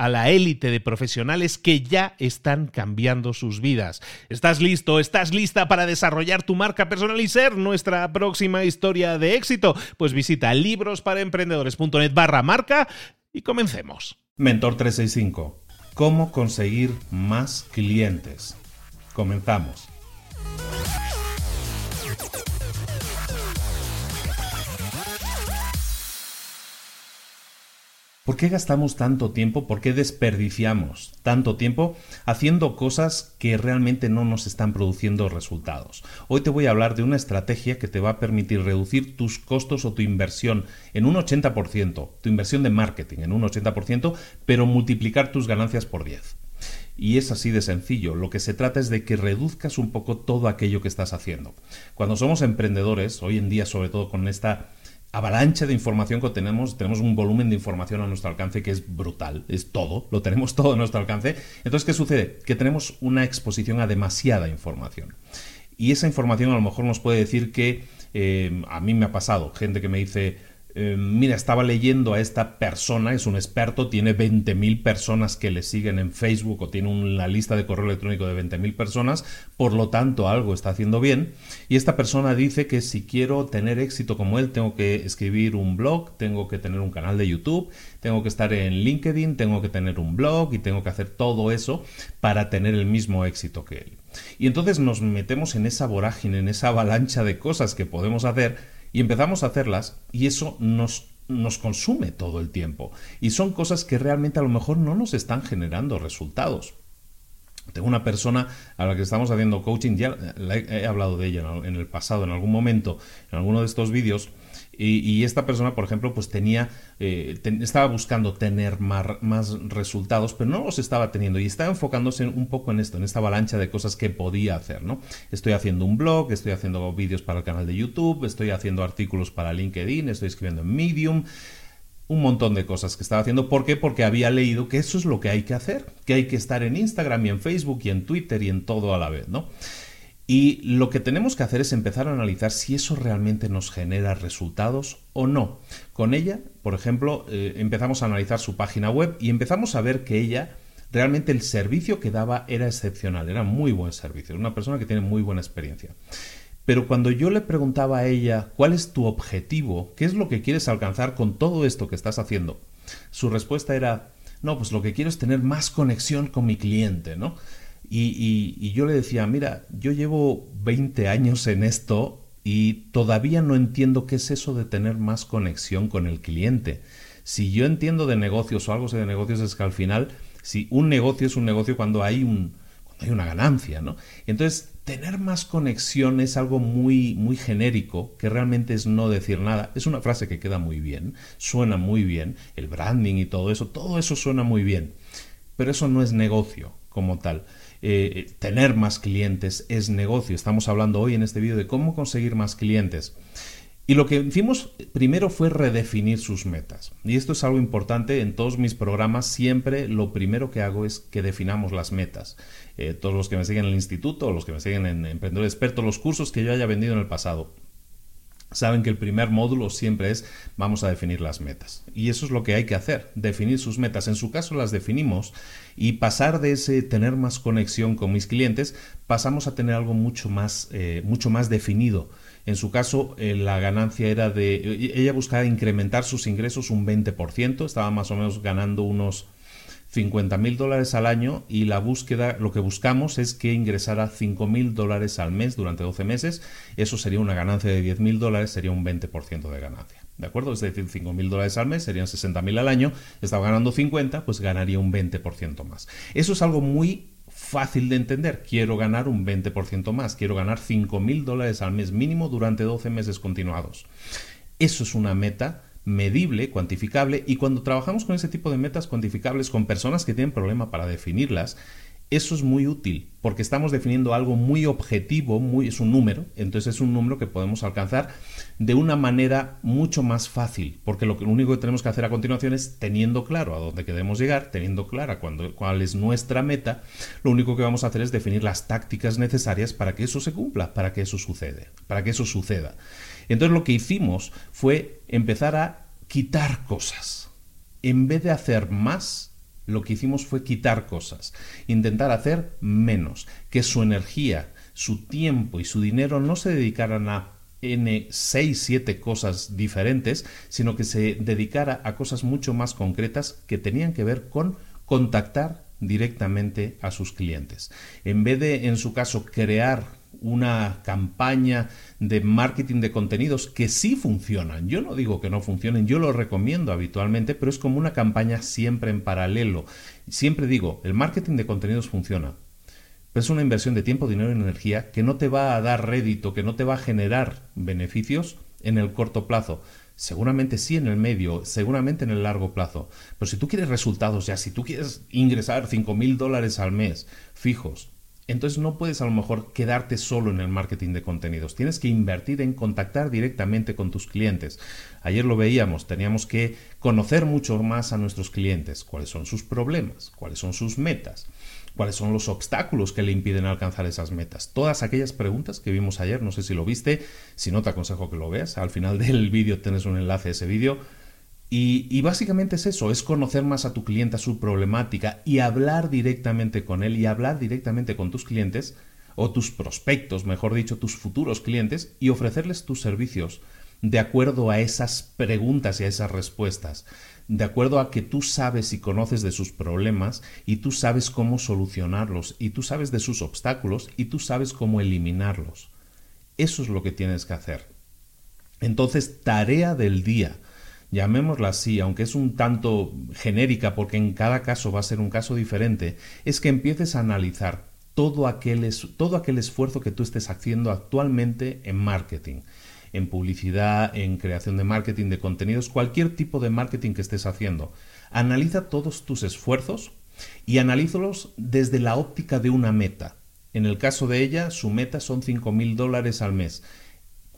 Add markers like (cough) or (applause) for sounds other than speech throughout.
a la élite de profesionales que ya están cambiando sus vidas. ¿Estás listo? ¿Estás lista para desarrollar tu marca personal y ser nuestra próxima historia de éxito? Pues visita librosparaemprendedores.net barra marca y comencemos. Mentor 365. ¿Cómo conseguir más clientes? Comenzamos. ¿Por qué gastamos tanto tiempo? ¿Por qué desperdiciamos tanto tiempo haciendo cosas que realmente no nos están produciendo resultados? Hoy te voy a hablar de una estrategia que te va a permitir reducir tus costos o tu inversión en un 80%, tu inversión de marketing en un 80%, pero multiplicar tus ganancias por 10. Y es así de sencillo. Lo que se trata es de que reduzcas un poco todo aquello que estás haciendo. Cuando somos emprendedores, hoy en día sobre todo con esta avalancha de información que tenemos, tenemos un volumen de información a nuestro alcance que es brutal, es todo, lo tenemos (laughs) todo a nuestro alcance. Entonces, ¿qué sucede? Que tenemos una exposición a demasiada información. Y esa información a lo mejor nos puede decir que eh, a mí me ha pasado, gente que me dice, eh, mira, estaba leyendo a esta persona, es un experto, tiene 20.000 personas que le siguen en Facebook o tiene una lista de correo electrónico de 20.000 personas, por lo tanto algo está haciendo bien. Y esta persona dice que si quiero tener éxito como él, tengo que escribir un blog, tengo que tener un canal de YouTube, tengo que estar en LinkedIn, tengo que tener un blog y tengo que hacer todo eso para tener el mismo éxito que él. Y entonces nos metemos en esa vorágine, en esa avalancha de cosas que podemos hacer y empezamos a hacerlas y eso nos, nos consume todo el tiempo. Y son cosas que realmente a lo mejor no nos están generando resultados. Tengo una persona a la que estamos haciendo coaching, ya he, hablado de ella en el pasado, en algún momento, en alguno de estos vídeos, y, esta persona, por ejemplo, pues tenía, eh, estaba buscando tener más, resultados, pero no los estaba teniendo y estaba enfocándose un poco en esto, en esta avalancha de cosas que podía hacer, ¿no? Estoy haciendo un blog, estoy haciendo vídeos para el canal de YouTube, estoy haciendo artículos para LinkedIn, estoy escribiendo en Medium, un montón de cosas que estaba haciendo. ¿Por qué? Porque había leído que eso es lo que hay que hacer, que hay que estar en Instagram y en Facebook y en Twitter y en todo a la vez, ¿no? Y lo que tenemos que hacer es empezar a analizar si eso realmente nos genera resultados o no. Con ella, por ejemplo, eh, empezamos a analizar su página web y empezamos a ver que ella realmente el servicio que daba era excepcional, era muy buen servicio, una persona que tiene muy buena experiencia. Pero cuando yo le preguntaba a ella cuál es tu objetivo, qué es lo que quieres alcanzar con todo esto que estás haciendo, su respuesta era, no, pues lo que quiero es tener más conexión con mi cliente, ¿no? Y, yo le decía, mira, yo llevo 20 años en esto y todavía no entiendo qué es eso de tener más conexión con el cliente. Si yo entiendo de negocios o algo de negocios es que al final, si un negocio es un negocio cuando hay un cuando hay una ganancia, ¿no? Entonces, tener más conexión es algo muy muy genérico, que realmente es no decir nada. Es una frase que queda muy bien, suena muy bien, el branding y todo eso, todo eso suena muy bien. Pero eso no es negocio como tal. Eh, tener más clientes es negocio. Estamos hablando hoy en este vídeo de cómo conseguir más clientes. Y lo que hicimos primero fue redefinir sus metas. Y esto es algo importante en todos mis programas. Siempre lo primero que hago es que definamos las metas. Eh, todos los que me siguen en el instituto, los que me siguen en Emprendedor Experto, los cursos que yo haya vendido en el pasado, saben que el primer módulo siempre es vamos a definir las metas. Y eso es lo que hay que hacer, definir sus metas. En su caso las definimos y pasar de ese tener más conexión con mis clientes, pasamos a tener algo mucho más, eh, mucho más definido. En su caso, eh, la ganancia era de... Ella buscaba incrementar sus ingresos un 20%, estaba más o menos ganando unos 50 mil dólares al año y la búsqueda, lo que buscamos es que ingresara 5 mil dólares al mes durante 12 meses. Eso sería una ganancia de 10 mil dólares, sería un 20% de ganancia. ¿De acuerdo? Es decir, 5 mil dólares al mes serían 60 mil al año. Estaba ganando 50, pues ganaría un 20% más. Eso es algo muy fácil de entender. Quiero ganar un 20% más. Quiero ganar 5 mil dólares al mes mínimo durante 12 meses continuados. Eso es una meta medible, cuantificable, y cuando trabajamos con ese tipo de metas cuantificables con personas que tienen problema para definirlas, eso es muy útil porque estamos definiendo algo muy objetivo, muy, es un número, entonces es un número que podemos alcanzar de una manera mucho más fácil, porque lo, único que tenemos que hacer a continuación es teniendo claro a dónde queremos llegar, teniendo clara cuál es nuestra meta, lo único que vamos a hacer es definir las tácticas necesarias para que eso se cumpla, para que eso sucede, para que eso suceda. Entonces lo que hicimos fue empezar a quitar cosas. En vez de hacer más, lo que hicimos fue quitar cosas, intentar hacer menos, que su energía, su tiempo y su dinero no se dedicaran a N 6, 7 cosas diferentes, sino que se dedicara a cosas mucho más concretas que tenían que ver con contactar directamente a sus clientes. En vez de, en su caso, crear una campaña de marketing de contenidos que sí funcionan. Yo no digo que no funcionen, yo lo recomiendo habitualmente, pero es como una campaña siempre en paralelo. Siempre digo, el marketing de contenidos funciona, pero es una inversión de tiempo, dinero y energía que no te va a dar rédito, que no te va a generar beneficios en el corto plazo. Seguramente sí en el medio, seguramente en el largo plazo. Pero si tú quieres resultados ya, si tú quieres ingresar cinco mil dólares al mes fijos, entonces no puedes a lo mejor quedarte solo en el marketing de contenidos. Tienes que invertir en contactar directamente con tus clientes. Ayer lo veíamos, teníamos que conocer mucho más a nuestros clientes, cuáles son sus problemas, cuáles son sus metas, cuáles son los obstáculos que le impiden alcanzar esas metas. Todas aquellas preguntas que vimos ayer, no sé si lo viste, si no te aconsejo que lo veas. Al final del vídeo tienes un enlace a ese vídeo y, básicamente es eso, es conocer más a tu cliente, a su problemática y hablar directamente con él y hablar directamente con tus clientes o tus prospectos, mejor dicho, tus futuros clientes y ofrecerles tus servicios de acuerdo a esas preguntas y a esas respuestas, de acuerdo a que tú sabes y conoces de sus problemas y tú sabes cómo solucionarlos y tú sabes de sus obstáculos y tú sabes cómo eliminarlos. Eso es lo que tienes que hacer. Entonces, tarea del día llamémosla así, aunque es un tanto genérica porque en cada caso va a ser un caso diferente, es que empieces a analizar todo aquel, todo aquel esfuerzo que tú estés haciendo actualmente en marketing, en publicidad, en creación de marketing de contenidos, cualquier tipo de marketing que estés haciendo. Analiza todos tus esfuerzos y analízalos desde la óptica de una meta. En el caso de ella, su meta son 5 mil dólares al mes.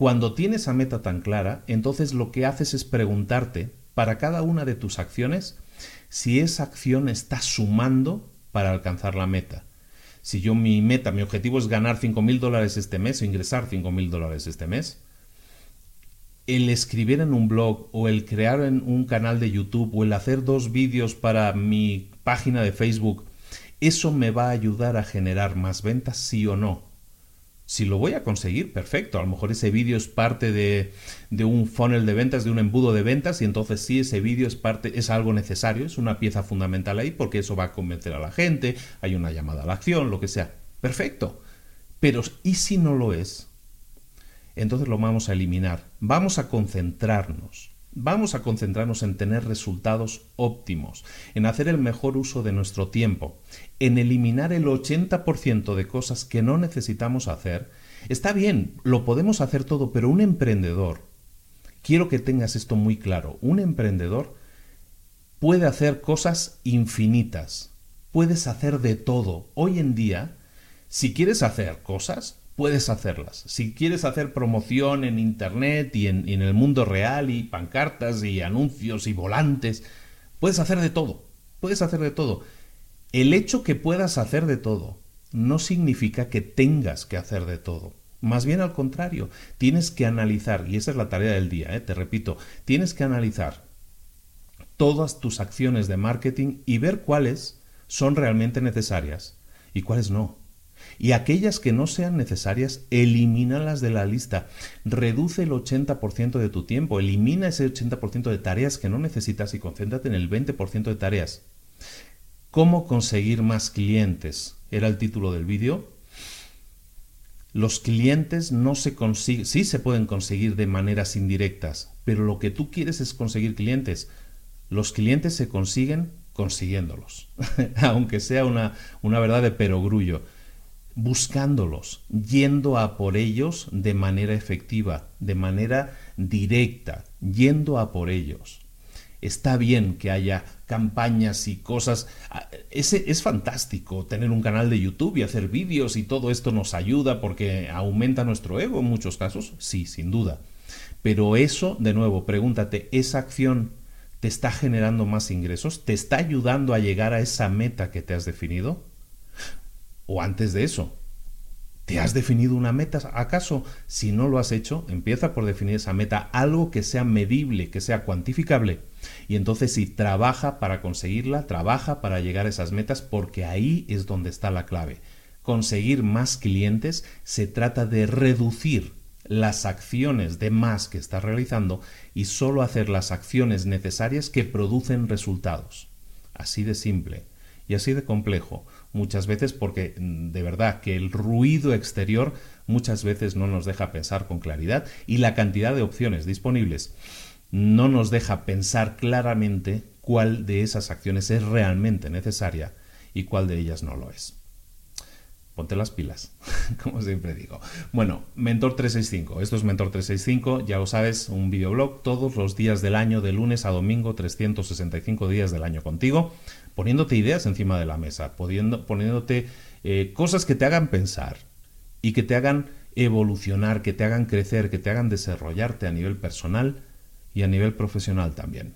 Cuando tienes esa meta tan clara, entonces lo que haces es preguntarte para cada una de tus acciones si esa acción está sumando para alcanzar la meta. Si yo mi meta, mi objetivo es ganar 5.000 dólares este mes o ingresar 5.000 dólares este mes, el escribir en un blog o el crear en un canal de YouTube o el hacer dos vídeos para mi página de Facebook, ¿eso me va a ayudar a generar más ventas, sí o no? Si lo voy a conseguir, perfecto. A lo mejor ese vídeo es parte de, de, un funnel de ventas, de un embudo de ventas, y entonces sí, ese vídeo es parte, es algo necesario, es una pieza fundamental ahí, porque eso va a convencer a la gente, hay una llamada a la acción, lo que sea. Perfecto. Pero, ¿y si no lo es? Entonces lo vamos a eliminar. Vamos a concentrarnos Vamos a concentrarnos en tener resultados óptimos, en hacer el mejor uso de nuestro tiempo, en eliminar el 80% de cosas que no necesitamos hacer. Está bien, lo podemos hacer todo, pero un emprendedor, quiero que tengas esto muy claro, un emprendedor puede hacer cosas infinitas, puedes hacer de todo. Hoy en día, si quieres hacer cosas, puedes hacerlas. Si quieres hacer promoción en Internet y en, el mundo real y pancartas y anuncios y volantes, puedes hacer de todo. Puedes hacer de todo. El hecho que puedas hacer de todo no significa que tengas que hacer de todo. Más bien al contrario, tienes que analizar, y esa es la tarea del día, ¿eh? te repito, tienes que analizar todas tus acciones de marketing y ver cuáles son realmente necesarias y cuáles no. Y aquellas que no sean necesarias, elimínalas de la lista. Reduce el 80% de tu tiempo, elimina ese 80% de tareas que no necesitas y concéntrate en el 20% de tareas. ¿Cómo conseguir más clientes? Era el título del vídeo. Los clientes no se consiguen, sí se pueden conseguir de maneras indirectas, pero lo que tú quieres es conseguir clientes. Los clientes se consiguen consiguiéndolos, (laughs) aunque sea una, una verdad de perogrullo buscándolos, yendo a por ellos de manera efectiva, de manera directa, yendo a por ellos. Está bien que haya campañas y cosas. Ah, ese, es fantástico tener un canal de YouTube y hacer vídeos y todo esto nos ayuda porque aumenta nuestro ego en muchos casos. Sí, sin duda. Pero eso, de nuevo, pregúntate, ¿esa acción te está generando más ingresos? ¿Te está ayudando a llegar a esa meta que te has definido? O antes de eso. ¿Te has definido una meta? ¿Acaso si no lo has hecho, empieza por definir esa meta, algo que sea medible, que sea cuantificable? Y entonces si trabaja para conseguirla, trabaja para llegar a esas metas, porque ahí es donde está la clave. Conseguir más clientes se trata de reducir las acciones de más que estás realizando y solo hacer las acciones necesarias que producen resultados. Así de simple y así de complejo muchas veces porque mm, de verdad que el ruido exterior muchas veces no nos deja pensar con claridad y la cantidad de opciones disponibles no nos deja pensar claramente cuál de esas acciones es realmente necesaria y cuál de ellas no lo es. Ponte las pilas, (laughs) como siempre digo. Bueno, Mentor 365. Esto es Mentor 365, ya lo sabes, un videoblog todos los días del año, de lunes a domingo, 365 días del año contigo poniéndote ideas encima de la mesa, poniéndote eh, cosas que te hagan pensar y que te hagan evolucionar, que te hagan crecer, que te hagan desarrollarte a nivel personal y a nivel profesional también.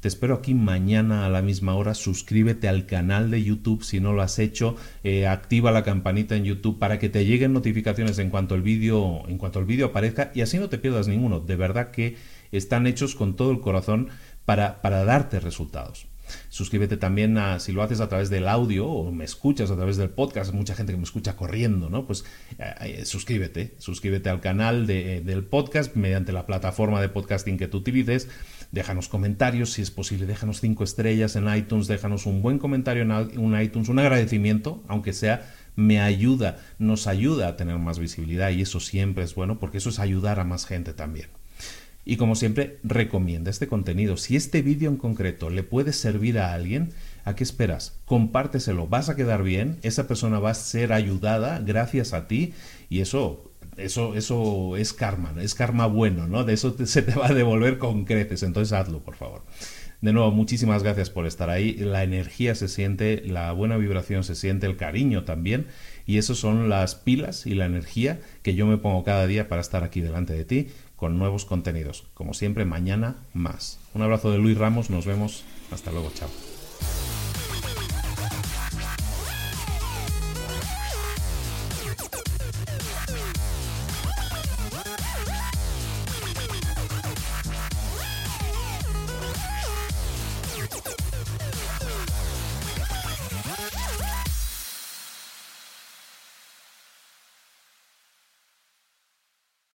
Te espero aquí mañana a la misma hora. Suscríbete al canal de YouTube si no lo has hecho. Eh, activa la campanita en YouTube para que te lleguen notificaciones en cuanto el vídeo en cuanto el vídeo aparezca y así no te pierdas ninguno. De verdad que están hechos con todo el corazón para, para darte resultados. Suscríbete también a, si lo haces a través del audio o me escuchas a través del podcast, mucha gente que me escucha corriendo, ¿no? Pues eh, eh, suscríbete, suscríbete al canal del podcast mediante la plataforma de podcasting que tú utilices. Déjanos comentarios, si es posible, déjanos cinco estrellas en iTunes, déjanos un buen comentario en un iTunes, un agradecimiento, aunque sea me ayuda, nos ayuda a tener más visibilidad y eso siempre es bueno porque eso es ayudar a más gente también. Y como siempre, recomienda este contenido. Si este vídeo en concreto le puede servir a alguien, ¿a qué esperas? Compárteselo, vas a quedar bien, esa persona va a ser ayudada gracias a ti y eso eso, eso es karma, es karma bueno, ¿no? De eso (laughs) se te va a devolver con creces, entonces hazlo, por favor. De nuevo, muchísimas gracias por estar ahí. La energía se siente, la buena vibración se siente, el cariño también. Y eso son las pilas y la energía que yo me pongo cada día para estar aquí delante de ti con nuevos contenidos. Como siempre, mañana más. Un abrazo de Luis Ramos, nos vemos. Hasta luego, chao.